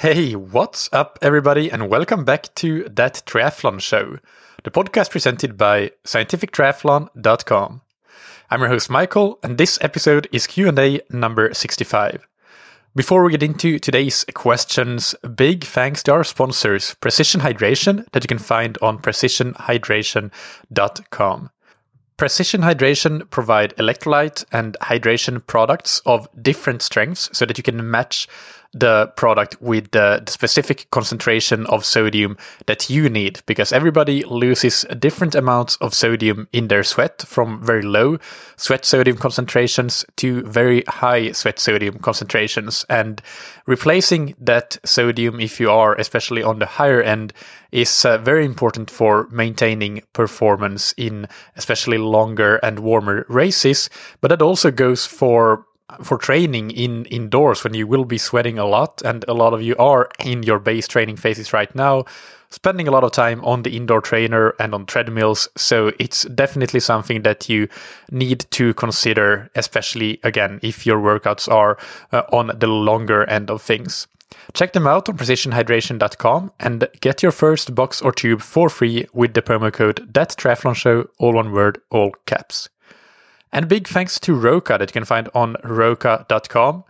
Hey, what's up, everybody, and welcome back to That Triathlon Show, the podcast presented by scientifictriathlon.com. I'm your host, Michael, and this episode is Q&A number 65. Before we get into today's questions, big thanks to our sponsors, Precision Hydration, that you can find on precisionhydration.com. Precision Hydration provide electrolyte and hydration products of different strengths so that you can match the product with the, specific concentration of sodium that you need because everybody loses different amounts of sodium in their sweat from very low sweat sodium concentrations to very high sweat sodium concentrations. And replacing that sodium if you are especially on the higher end is uh, very important for maintaining performance in especially longer and warmer races. But that also goes for for training in indoors when you will be sweating a lot and a lot of you are in your base training phases right now spending a lot of time on the indoor trainer and on treadmills. So it's definitely something that you need to consider especially again if your workouts are uh, on the longer end of things. Check them out on precisionhydration.com and get your first box or tube for free with the promo code that triathlon show all one word all caps and big thanks to Roka that you can find on roka.com.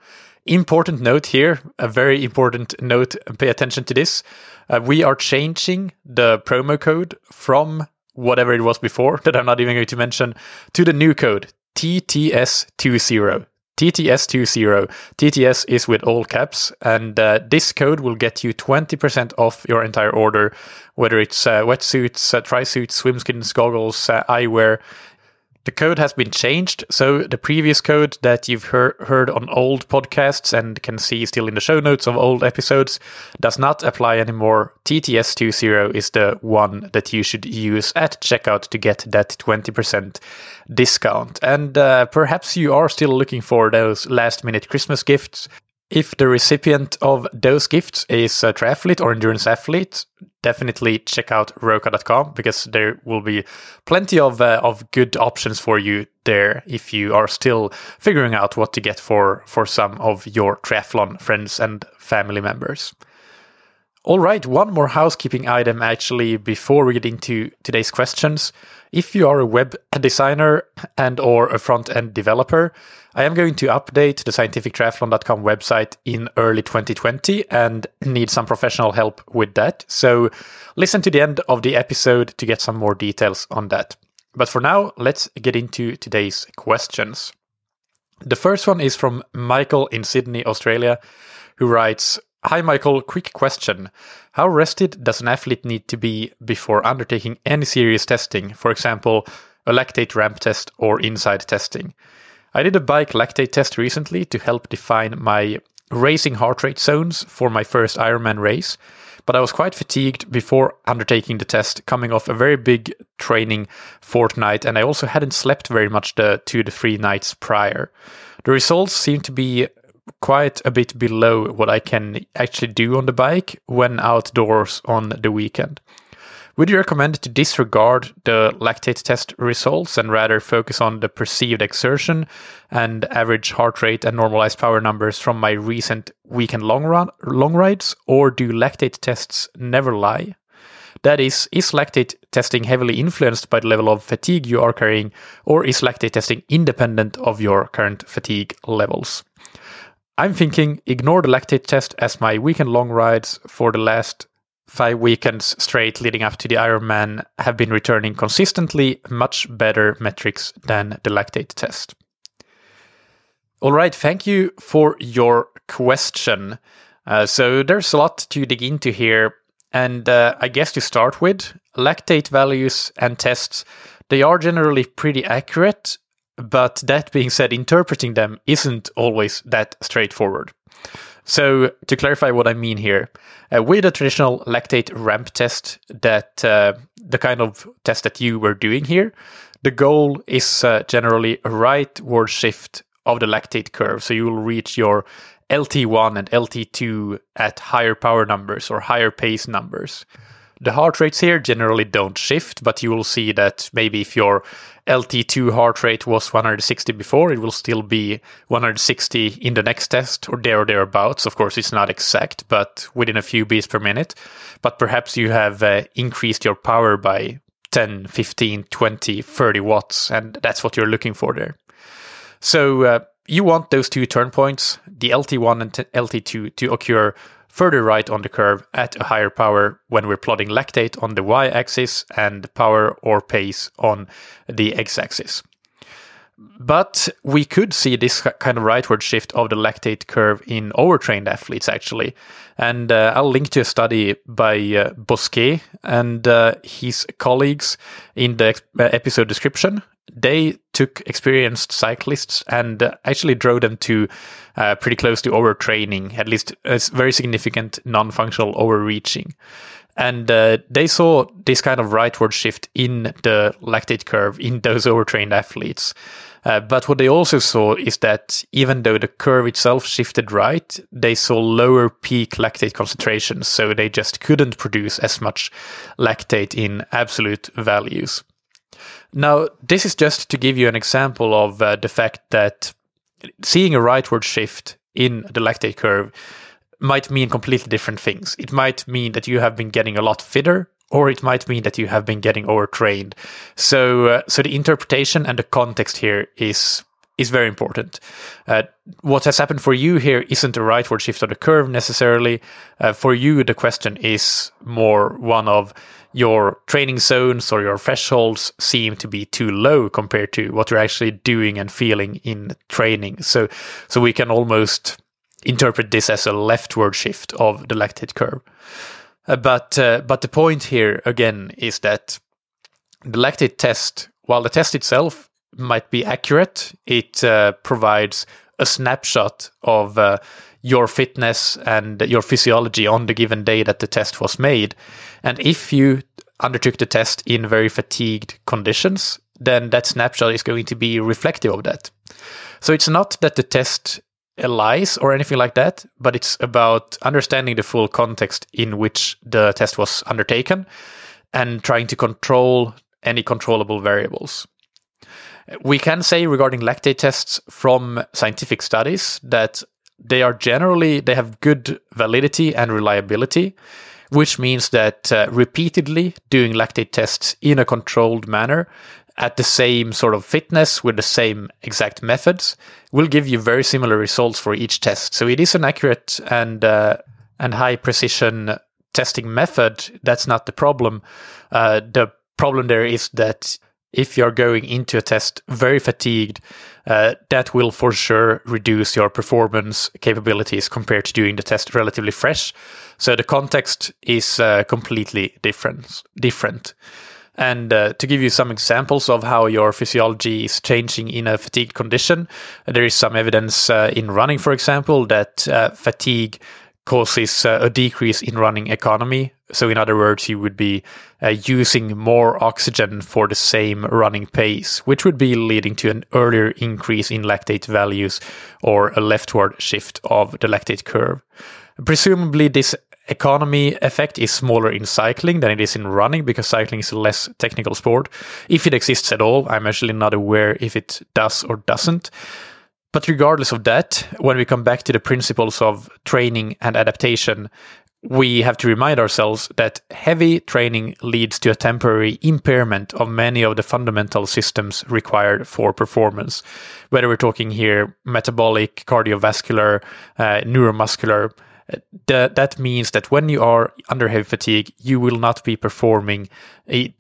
Important note here, a very important note, pay attention to this. Uh, we are changing the promo code from whatever it was before, that I'm not even going to mention, to the new code TTS20. TTS20. TTS is with all caps, and uh, this code will get you 20% off your entire order, whether it's uh, wetsuits, uh, tri suits, swimskins, goggles, uh, eyewear, the code has been changed. So the previous code that you've heard, on old podcasts and can see still in the show notes of old episodes does not apply anymore. TTS20 is the one that you should use at checkout to get that 20% discount. And uh, perhaps you are still looking for those last minute Christmas gifts. If the recipient of those gifts is a triathlete or endurance athlete, definitely check out roka.com because there will be plenty of uh, of good options for you there if you are still figuring out what to get for for some of your triathlon friends and family members. All right, one more housekeeping item actually before we get into today's questions. If you are a web designer and or a front-end developer, I am going to update the scientifictriathlon.com website in early 2020 and need some professional help with that. So listen to the end of the episode to get some more details on that. But for now, let's get into today's questions. The first one is from Michael in Sydney, Australia, who writes, Hi, Michael. Quick question. How rested does an athlete need to be before undertaking any serious testing? For example, a lactate ramp test or INSCYD testing. I did a bike lactate test recently to help define my racing heart rate zones for my first Ironman race, but I was quite fatigued before undertaking the test, coming off a very big training fortnight, and I also hadn't slept very much the two to three nights prior. The results seem to be quite a bit below what I can actually do on the bike when outdoors on the weekend. Would you recommend to disregard the lactate test results and rather focus on the perceived exertion and average heart rate and normalized power numbers from my recent weekend long run long rides, or do lactate tests never lie? That is, is lactate testing heavily influenced by the level of fatigue you are carrying, or is lactate testing independent of your current fatigue levels? I'm thinking ignore the lactate test as my weekend long rides for the last five weekends straight leading up to the Ironman have been returning consistently much better metrics than the lactate test. All right, thank you for your question. Uh, so there's a lot to dig into here. And uh, I guess to start with, lactate values and tests, they are generally pretty accurate but that being said, interpreting them isn't always that straightforward. So, to clarify what I mean here, uh, with a traditional lactate ramp test, that uh, the kind of test that you were doing here, the goal is uh, generally a rightward shift of the lactate curve. So, you will reach your LT1 and LT2 at higher power numbers or higher pace numbers. The heart rates here generally don't shift, but you will see that maybe if your LT2 heart rate was 160 before, it will still be 160 in the next test or there or thereabouts. Of course, it's not exact, but within a few beats per minute. But perhaps you have uh, increased your power by 10, 15, 20, 30 watts, and that's what you're looking for there. So uh, you want those two turn points, the LT1 and LT2, to occur further right on the curve at a higher power when we're plotting lactate on the y-axis and power or pace on the x-axis. But we could see this kind of rightward shift of the lactate curve in overtrained athletes, actually. And uh, I'll link to a study by uh, Bosquet and uh, his colleagues in the uh, episode description. They took experienced cyclists and uh, actually drove them to uh, pretty close to overtraining, at least a very significant non functional overreaching. And uh, they saw this kind of rightward shift in the lactate curve in those overtrained athletes. Uh, but what they also saw is that even though the curve itself shifted right, they saw lower peak lactate concentrations. So they just couldn't produce as much lactate in absolute values. Now, this is just to give you an example of uh, the fact that seeing a rightward shift in the lactate curve might mean completely different things. It might mean that you have been getting a lot fitter or it might mean that you have been getting overtrained. So, uh, so the interpretation and the context here is is very important. Uh, what has happened for you here isn't a rightward shift of the curve necessarily. Uh, for you, the question is more one of your training zones or your thresholds seem to be too low compared to what you're actually doing and feeling in training. So, so we can almost interpret this as a leftward shift of the lactate curve. Uh, but uh, but the point here again is that the lactate test, while the test itself might be accurate, it uh, provides a snapshot of uh, your fitness and your physiology on the given day that the test was made. And if you undertook the test in very fatigued conditions, then that snapshot is going to be reflective of that. So it's not that the test lies or anything like that, but it's about understanding the full context in which the test was undertaken and trying to control any controllable variables. We can say regarding lactate tests from scientific studies that they are generally they have good validity and reliability, which means that uh, repeatedly doing lactate tests in a controlled manner at the same sort of fitness with the same exact methods will give you very similar results for each test. So it is an accurate and uh, and high precision testing method. That's not the problem. Uh, the problem there is that if you're going into a test very fatigued, uh, that will for sure reduce your performance capabilities compared to doing the test relatively fresh. So the context is uh, completely different. Different. And uh, to give you some examples of how your physiology is changing in a fatigued condition, there is some evidence uh, in running, for example, that uh, fatigue causes uh, a decrease in running economy. So, in other words, you would be uh, using more oxygen for the same running pace, which would be leading to an earlier increase in lactate values or a leftward shift of the lactate curve. Presumably, this economy effect is smaller in cycling than it is in running because cycling is a less technical sport. If it exists at all, I'm actually not aware if it does or doesn't. But regardless of that, when we come back to the principles of training and adaptation, we have to remind ourselves that heavy training leads to a temporary impairment of many of the fundamental systems required for performance. Whether we're talking here metabolic, cardiovascular, uh, neuromuscular, that that means that when you are under heavy fatigue, you will not be performing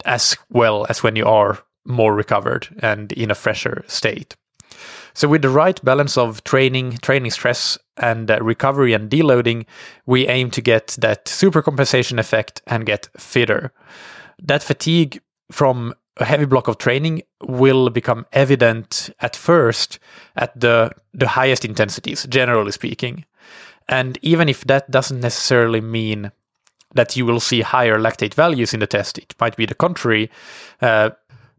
as well as when you are more recovered and in a fresher state. So, with the right balance of training, training stress, and uh, recovery and deloading, we aim to get that supercompensation effect and get fitter. That fatigue from a heavy block of training will become evident at first at the the highest intensities, generally speaking. And even if that doesn't necessarily mean that you will see higher lactate values in the test, it might be the contrary. Uh,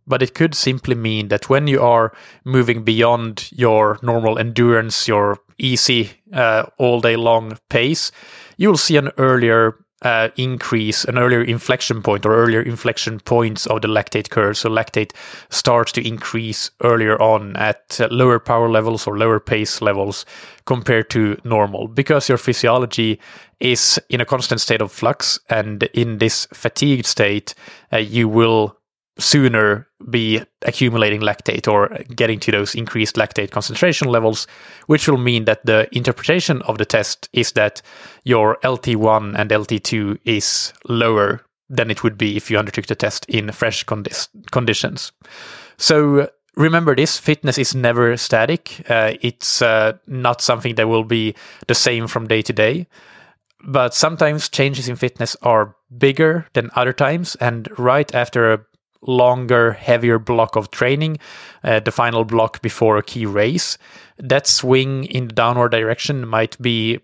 but it could simply mean that when you are moving beyond your normal endurance, your easy uh, all day long pace, you will see an earlier uh, increase, an earlier inflection point or earlier inflection points of the lactate curve. So lactate starts to increase earlier on at uh, lower power levels or lower pace levels compared to normal because your physiology is in a constant state of flux. And in this fatigued state, uh, you will sooner be accumulating lactate or getting to those increased lactate concentration levels, which will mean that the interpretation of the test is that your LT1 and LT2 is lower than it would be if you undertook the test in fresh condi- conditions. So remember this fitness is never static. Uh, it's uh, not something that will be the same from day to day. But sometimes changes in fitness are bigger than other times. And right after a longer, heavier block of training, uh, the final block before a key race, that swing in the downward direction might be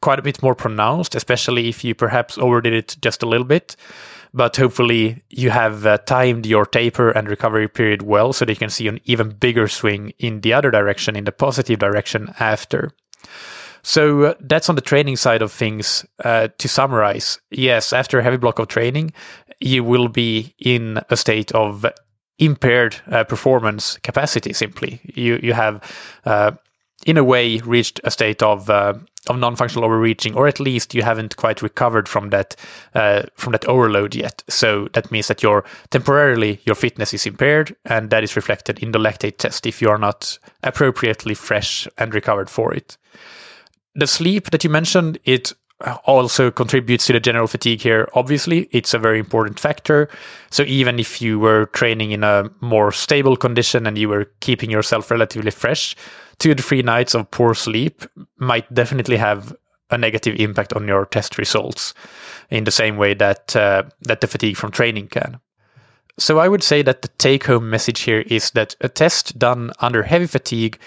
quite a bit more pronounced, especially if you perhaps overdid it just a little bit. But hopefully, you have uh, timed your taper and recovery period well so that you can see an even bigger swing in the other direction, in the positive direction after. So uh, that's on the training side of things. Uh, to summarize, yes, after a heavy block of training, you will be in a state of impaired uh, performance capacity. Simply, you you have, uh, in a way, reached a state of uh, of non-functional overreaching, or at least you haven't quite recovered from that uh, from that overload yet. So that means that your temporarily your fitness is impaired, and that is reflected in the lactate test if you are not appropriately fresh and recovered for it the sleep that you mentioned, it also contributes to the general fatigue here. Obviously, it's a very important factor. So even if you were training in a more stable condition and you were keeping yourself relatively fresh, two to three nights of poor sleep might definitely have a negative impact on your test results in the same way that uh, that the fatigue from training can. So I would say that the take home message here is that a test done under heavy fatigue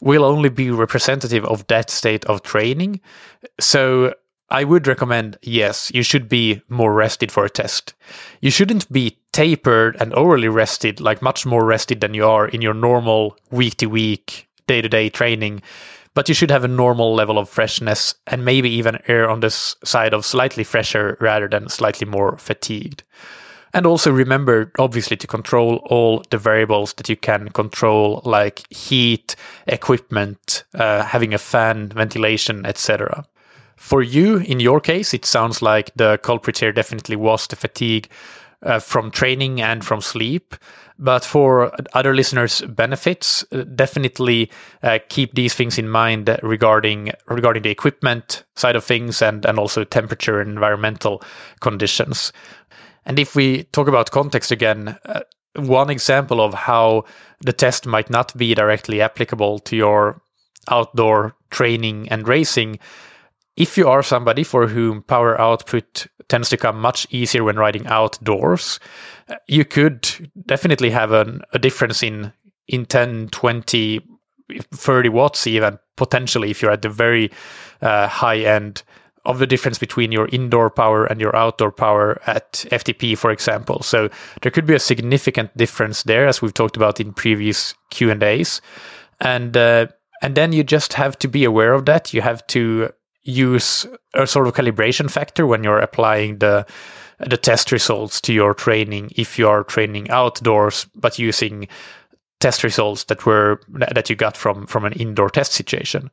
will only be representative of that state of training. So I would recommend, yes, you should be more rested for a test. You shouldn't be tapered and overly rested, like much more rested than you are in your normal week to week, day to day training. But you should have a normal level of freshness and maybe even err on this side of slightly fresher rather than slightly more fatigued. And also remember, obviously, to control all the variables that you can control, like heat, equipment, uh, having a fan, ventilation, etc. For you, in your case, it sounds like the culprit here definitely was the fatigue uh, from training and from sleep. But for other listeners' benefits, uh, definitely uh, keep these things in mind regarding regarding the equipment side of things and, and also temperature and environmental conditions. And if we talk about context again, uh, one example of how the test might not be directly applicable to your outdoor training and racing, if you are somebody for whom power output tends to come much easier when riding outdoors, uh, you could definitely have an, a difference in in 10, 20, 30 watts even potentially if you're at the very uh, high end of the difference between your indoor power and your outdoor power at FTP, for example. So there could be a significant difference there, as we've talked about in previous Q and A's, and uh, and then you just have to be aware of that. You have to use a sort of calibration factor when you're applying the the test results to your training if you are training outdoors but using test results that were that you got from from an indoor test situation.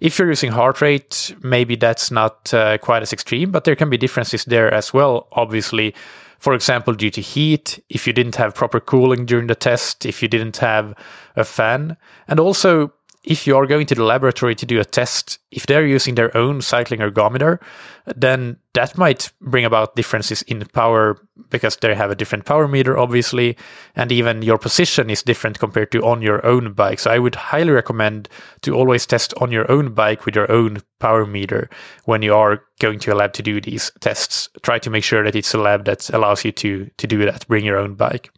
If you're using heart rate, maybe that's not uh, quite as extreme, but there can be differences there as well. Obviously, for example, due to heat, if you didn't have proper cooling during the test, if you didn't have a fan, and also if you are going to the laboratory to do a test, if they're using their own cycling ergometer, then that might bring about differences in power because they have a different power meter, obviously, and even your position is different compared to on your own bike. So I would highly recommend to always test on your own bike with your own power meter when you are going to a lab to do these tests. Try to make sure that it's a lab that allows you to to do that. Bring your own bike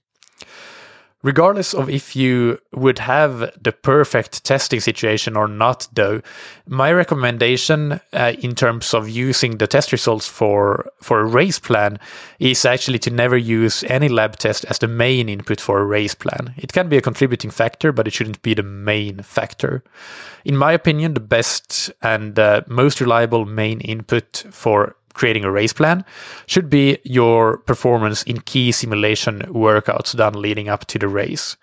regardless of if you would have the perfect testing situation or not though my recommendation uh, in terms of using the test results for for a race plan is actually to never use any lab test as the main input for a race plan. It can be a contributing factor but it shouldn't be the main factor. In my opinion the best and uh, most reliable main input for creating a race plan should be your performance in key simulation workouts done leading up to the race.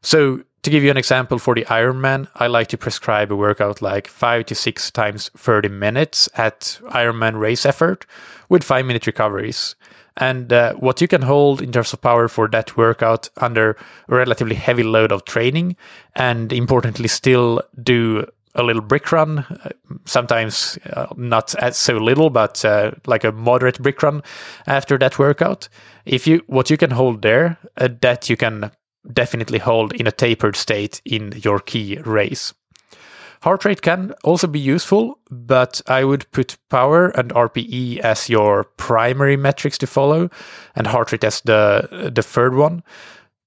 So, to give you an example for the Ironman, I like to prescribe a workout like five to six times 30 minutes at Ironman race effort with five minute recoveries. And uh, what you can hold in terms of power for that workout under a relatively heavy load of training, and importantly, still do a little brick run, uh, sometimes uh, not as so little, but uh, like a moderate brick run after that workout. If you what you can hold there, that you can definitely hold in a tapered state in your key race. Heart rate can also be useful, but I would put power and RPE as your primary metrics to follow, and heart rate as the the third one.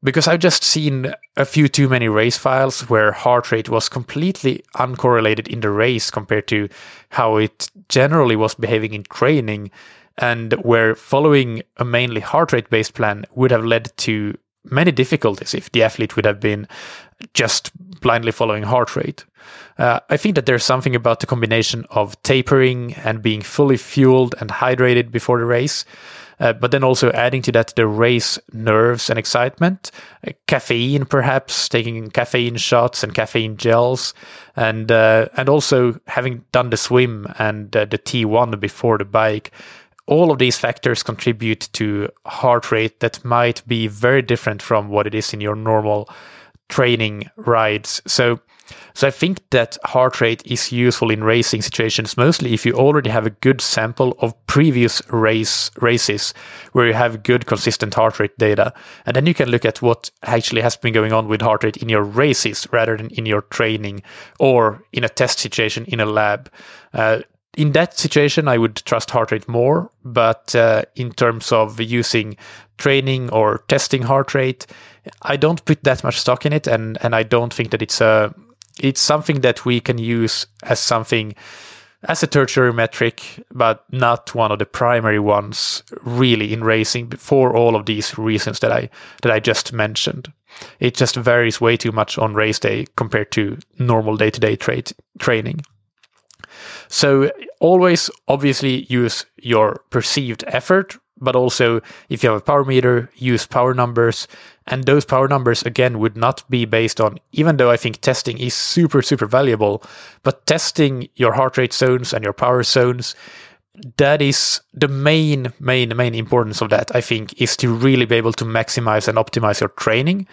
Because I've just seen a few too many race files where heart rate was completely uncorrelated in the race compared to how it generally was behaving in training, and where following a mainly heart rate based plan would have led to many difficulties if the athlete would have been just blindly following heart rate. Uh, I think that there's something about the combination of tapering and being fully fueled and hydrated before the race, uh, but then also adding to that the race nerves and excitement, uh, caffeine perhaps, taking caffeine shots and caffeine gels, and uh, and also having done the swim and uh, the T1 before the bike all of these factors contribute to heart rate that might be very different from what it is in your normal training rides. So, so I think that heart rate is useful in racing situations, mostly if you already have a good sample of previous race races where you have good consistent heart rate data. And then you can look at what actually has been going on with heart rate in your races rather than in your training or in a test situation in a lab. Uh, in that situation, I would trust heart rate more. But uh, in terms of using training or testing heart rate, I don't put that much stock in it, and and I don't think that it's a it's something that we can use as something as a tertiary metric, but not one of the primary ones really in racing for all of these reasons that I that I just mentioned. It just varies way too much on race day compared to normal day to day training. So always obviously use your perceived effort, but also if you have a power meter, use power numbers. And those power numbers again would not be based on, even though I think testing is super, super valuable, but testing your heart rate zones and your power zones that is the main main main importance of that i think is to really be able to maximize and optimize your training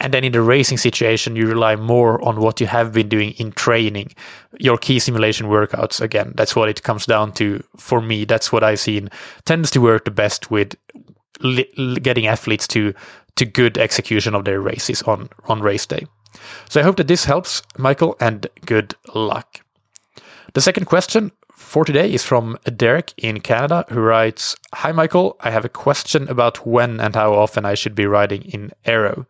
and then in the racing situation, you rely more on what you have been doing in training, your key simulation workouts. Again, that's what it comes down to for me. That's what I've seen tends to work the best with li- getting athletes to to good execution of their races on on race day. So I hope that this helps, Michael, and good luck. The second question for today is from Derek in Canada, who writes Hi, Michael. I have a question about when and how often I should be riding in aero.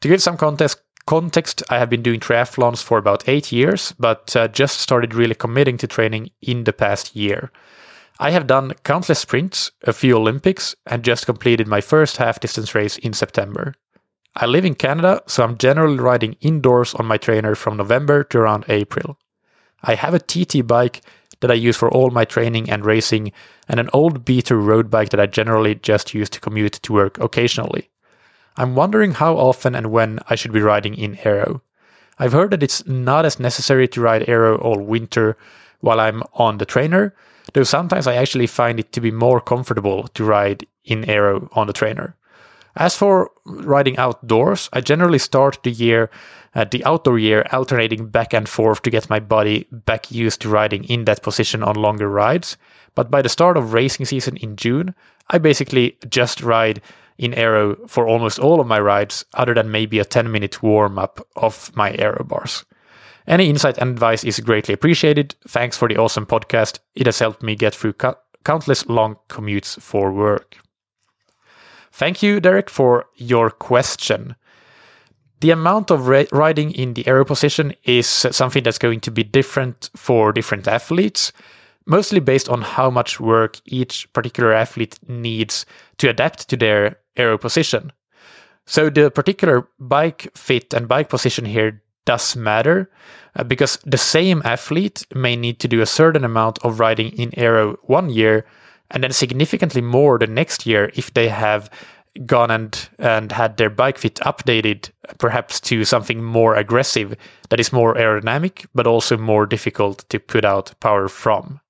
To give some context, context, I have been doing triathlons for about eight years, but uh, just started really committing to training in the past year. I have done countless sprints, a few Olympics, and just completed my first half distance race in September. I live in Canada, so I'm generally riding indoors on my trainer from November to around April. I have a TT bike that I use for all my training and racing, and an old beater road bike that I generally just use to commute to work occasionally. I'm wondering how often and when I should be riding in aero. I've heard that it's not as necessary to ride aero all winter while I'm on the trainer, though sometimes I actually find it to be more comfortable to ride in aero on the trainer. As for riding outdoors, I generally start the year, uh, the outdoor year, alternating back and forth to get my body back used to riding in that position on longer rides. But by the start of racing season in June, I basically just ride in aero for almost all of my rides, other than maybe a 10 minute warm up of my aero bars. Any insight and advice is greatly appreciated. Thanks for the awesome podcast. It has helped me get through co- countless long commutes for work. Thank you, Derek, for your question. The amount of ra- riding in the aero position is something that's going to be different for different athletes mostly based on how much work each particular athlete needs to adapt to their aero position. So the particular bike fit and bike position here does matter uh, because the same athlete may need to do a certain amount of riding in aero one year and then significantly more the next year if they have gone and and had their bike fit updated perhaps to something more aggressive that is more aerodynamic but also more difficult to put out power from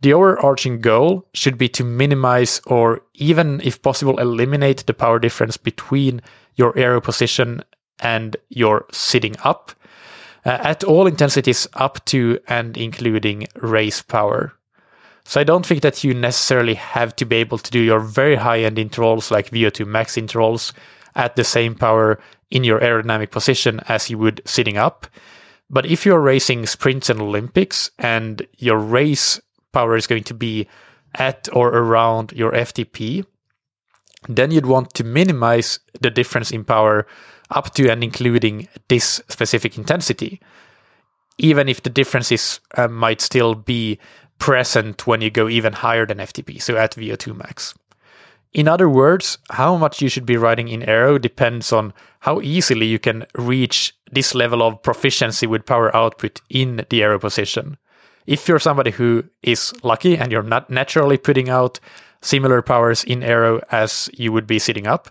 the overarching goal should be to minimize or even if possible eliminate the power difference between your aero position and your sitting up uh, at all intensities up to and including race power so I don't think that you necessarily have to be able to do your very high end intervals like VO2 max intervals at the same power in your aerodynamic position as you would sitting up. But if you're racing sprints and Olympics and your race power is going to be at or around your FTP, then you'd want to minimize the difference in power up to and including this specific intensity. Even if the differences uh, might still be present when you go even higher than FTP, so at VO2 max. In other words, how much you should be riding in aero depends on how easily you can reach this level of proficiency with power output in the aero position. If you're somebody who is lucky and you're not naturally putting out similar powers in aero as you would be sitting up,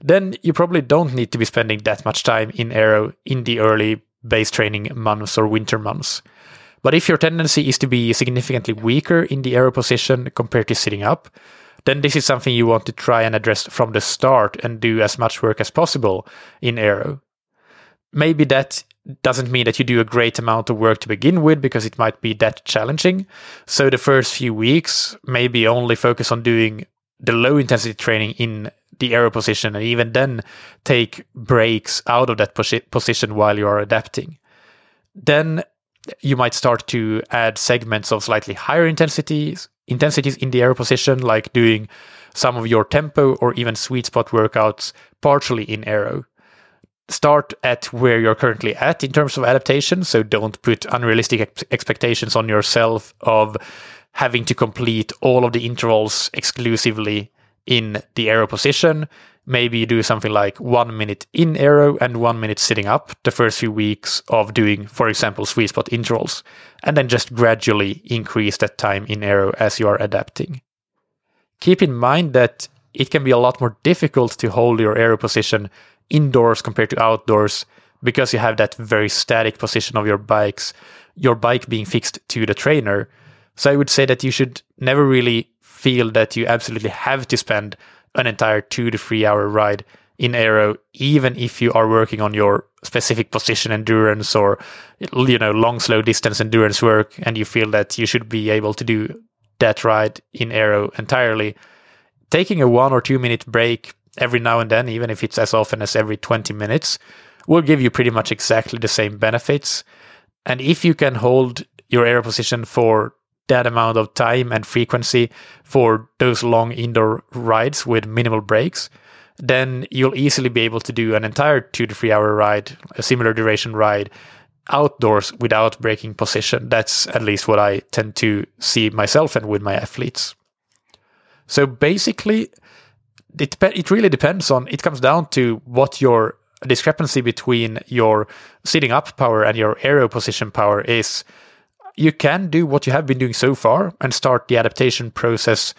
then you probably don't need to be spending that much time in aero in the early base training months or winter months. But if your tendency is to be significantly weaker in the aero position compared to sitting up, then this is something you want to try and address from the start and do as much work as possible in aero. Maybe that doesn't mean that you do a great amount of work to begin with because it might be that challenging. So the first few weeks, maybe only focus on doing the low intensity training in the aero position and even then take breaks out of that posi- position while you are adapting. Then you might start to add segments of slightly higher intensities intensities in the aero position, like doing some of your tempo or even sweet spot workouts partially in aero. Start at where you're currently at in terms of adaptation, so don't put unrealistic ex- expectations on yourself of having to complete all of the intervals exclusively in the aero position maybe you do something like one minute in aero and one minute sitting up the first few weeks of doing, for example, sweet spot intervals, and then just gradually increase that time in aero as you are adapting. Keep in mind that it can be a lot more difficult to hold your aero position indoors compared to outdoors because you have that very static position of your bikes, your bike being fixed to the trainer. So I would say that you should never really feel that you absolutely have to spend an entire two to three hour ride in aero, even if you are working on your specific position endurance or you know long slow distance endurance work, and you feel that you should be able to do that ride in aero entirely. Taking a one or two minute break every now and then, even if it's as often as every 20 minutes, will give you pretty much exactly the same benefits. And if you can hold your aero position for that amount of time and frequency for those long indoor rides with minimal breaks, then you'll easily be able to do an entire two to three hour ride, a similar duration ride outdoors without breaking position. That's at least what I tend to see myself and with my athletes. So basically, it, it really depends on, it comes down to what your discrepancy between your sitting up power and your aero position power is you can do what you have been doing so far and start the adaptation process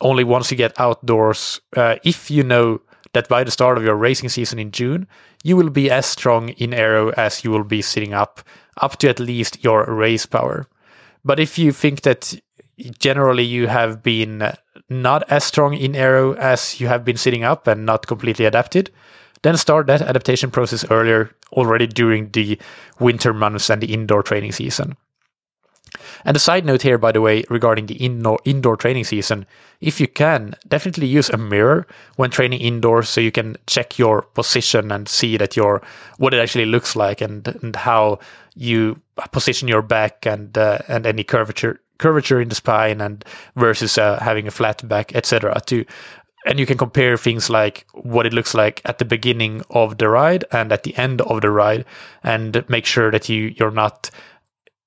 only once you get outdoors. Uh, if you know that by the start of your racing season in June, you will be as strong in aero as you will be sitting up, up to at least your race power. But if you think that generally you have been not as strong in aero as you have been sitting up and not completely adapted, then start that adaptation process earlier, already during the winter months and the indoor training season. And a side note here, by the way, regarding the indoor, indoor training season, if you can, definitely use a mirror when training indoors so you can check your position and see that your what it actually looks like and, and how you position your back and uh, and any curvature curvature in the spine and versus uh, having a flat back, etc. To and you can compare things like what it looks like at the beginning of the ride and at the end of the ride and make sure that you you're not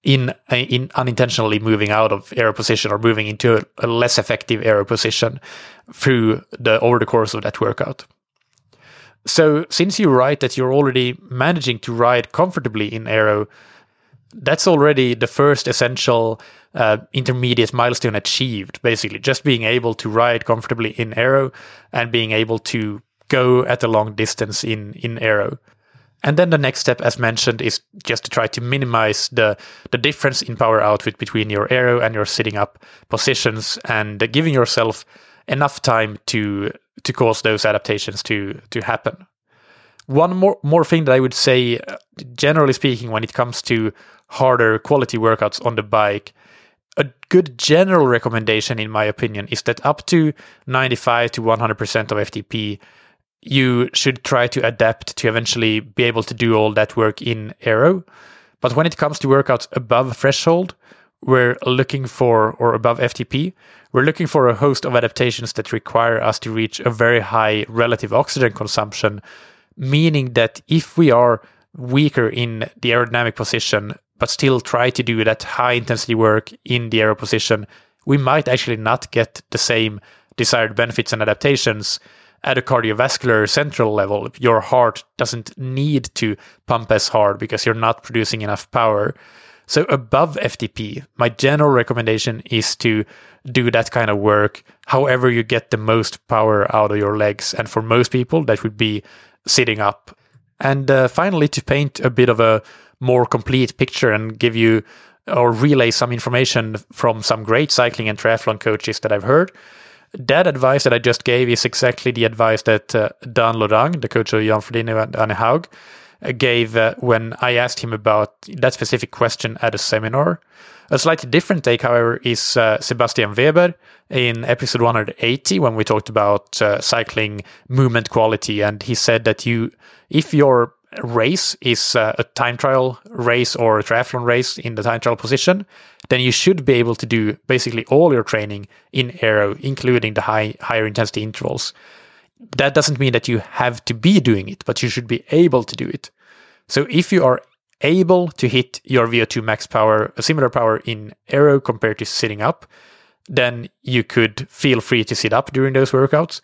in in unintentionally moving out of aero position or moving into a, a less effective aero position through the over the course of that workout. So since you write that you're already managing to ride comfortably in aero, that's already the first essential uh, intermediate milestone achieved. Basically, just being able to ride comfortably in aero and being able to go at a long distance in in aero. And then the next step, as mentioned, is just to try to minimize the, the difference in power output between your aero and your sitting up positions and giving yourself enough time to to cause those adaptations to to happen. One more more thing that I would say, generally speaking, when it comes to harder quality workouts on the bike, a good general recommendation, in my opinion, is that up to 95 to 100% of FTP you should try to adapt to eventually be able to do all that work in Aero. But when it comes to workouts above threshold, we're looking for, or above FTP, we're looking for a host of adaptations that require us to reach a very high relative oxygen consumption, meaning that if we are weaker in the aerodynamic position, but still try to do that high intensity work in the aero position, we might actually not get the same desired benefits and adaptations at a cardiovascular central level, your heart doesn't need to pump as hard because you're not producing enough power. So above FTP, my general recommendation is to do that kind of work however you get the most power out of your legs. And for most people, that would be sitting up. And uh, finally, to paint a bit of a more complete picture and give you or relay some information from some great cycling and triathlon coaches that I've heard that advice that I just gave is exactly the advice that uh, Dan Lorang, the coach of Jan Frodeno and Anne Haug, uh, gave uh, when I asked him about that specific question at a seminar. A slightly different take, however, is uh, Sebastian Weber in episode 180 when we talked about uh, cycling movement quality, and he said that you, if your race is uh, a time trial race or a triathlon race in the time trial position, then you should be able to do basically all your training in aero, including the high higher intensity intervals. That doesn't mean that you have to be doing it, but you should be able to do it. So if you are able to hit your VO2 max power, a similar power in aero compared to sitting up, then you could feel free to sit up during those workouts.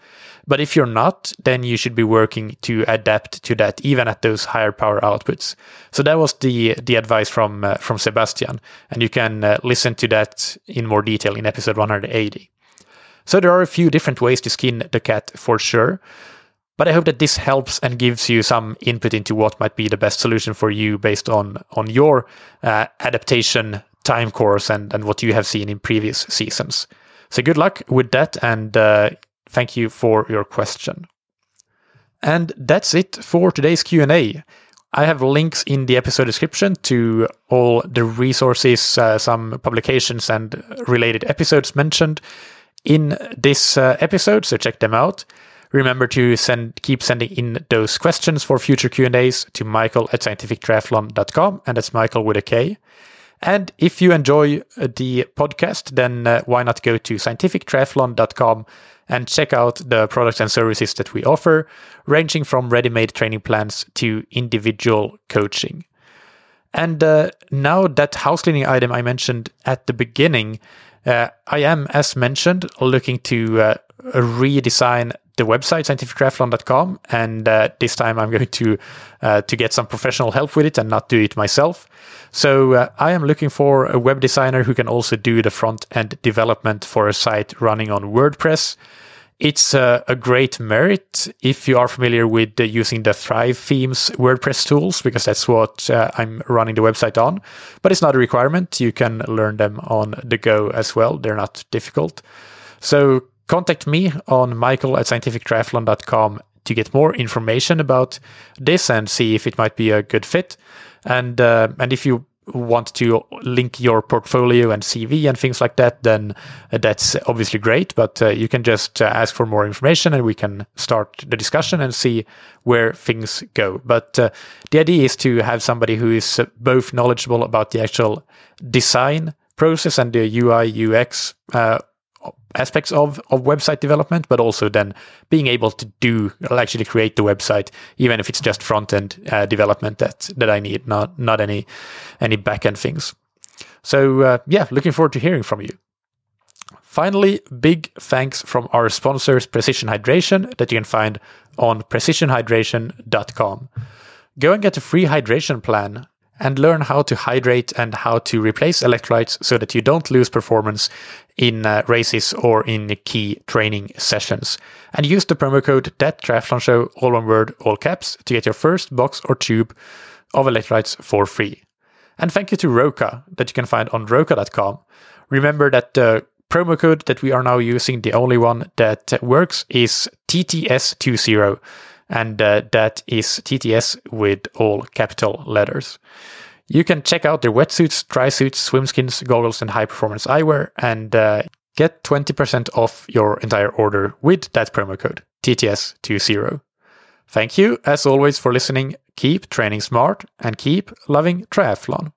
But if you're not, then you should be working to adapt to that, even at those higher power outputs. So that was the the advice from uh, from Sebastian, and you can uh, listen to that in more detail in episode 180. So there are a few different ways to skin the cat for sure. But I hope that this helps and gives you some input into what might be the best solution for you based on on your uh, adaptation time course and, and what you have seen in previous seasons. So good luck with that and uh, thank you for your question. And that's it for today's Q&A. I have links in the episode description to all the resources, uh, some publications and related episodes mentioned in this uh, episode, so check them out. Remember to send keep sending in those questions for future Q&As to michael at scientifictriathlon.com and that's Michael with a K. And if you enjoy uh, the podcast, then uh, why not go to scientifictriathlon.com and check out the products and services that we offer, ranging from ready made training plans to individual coaching. And uh, now that house cleaning item I mentioned at the beginning, I am, as mentioned, looking to uh, redesign the website scientifictriathlon.com and uh, this time i'm going to uh, to get some professional help with it and not do it myself. So uh, i am looking for a web designer who can also do the front end development for a site running on wordpress it's uh, a great merit if you are familiar with using the Thrive themes WordPress tools, because that's what uh, I'm running the website on. But it's not a requirement. You can learn them on the go as well. They're not difficult. So Contact me on michael at scientifictriathlon.com to get more information about this and see if it might be a good fit. And uh, and if you want to link your portfolio and CV and things like that, then that's obviously great. But uh, you can just uh, ask for more information and we can start the discussion and see where things go. But uh, the idea is to have somebody who is both knowledgeable about the actual design process and the UI UX uh, aspects of, of website development, but also then being able to do actually create the website, even if it's just front end uh, development that that I need, not not any any back end things. So uh, yeah, looking forward to hearing from you. Finally, big thanks from our sponsors, Precision Hydration, that you can find on precisionhydration.com. Go and get a free hydration plan and learn how to hydrate and how to replace electrolytes so that you don't lose performance in uh, races or in key training sessions. And use the promo code that triathlon show, all one word, all caps, to get your first box or tube of electrolytes for free. And thank you to Roka that you can find on roka.com. Remember that the promo code that we are now using, the only one that works, is TTS20, and uh, that is TTS with all capital letters. You can check out their wetsuits, dry suits, swim skins, goggles, and high performance eyewear, and uh, get 20% off your entire order with that promo code TTS20. Thank you, as always, for listening. Keep training smart and keep loving triathlon.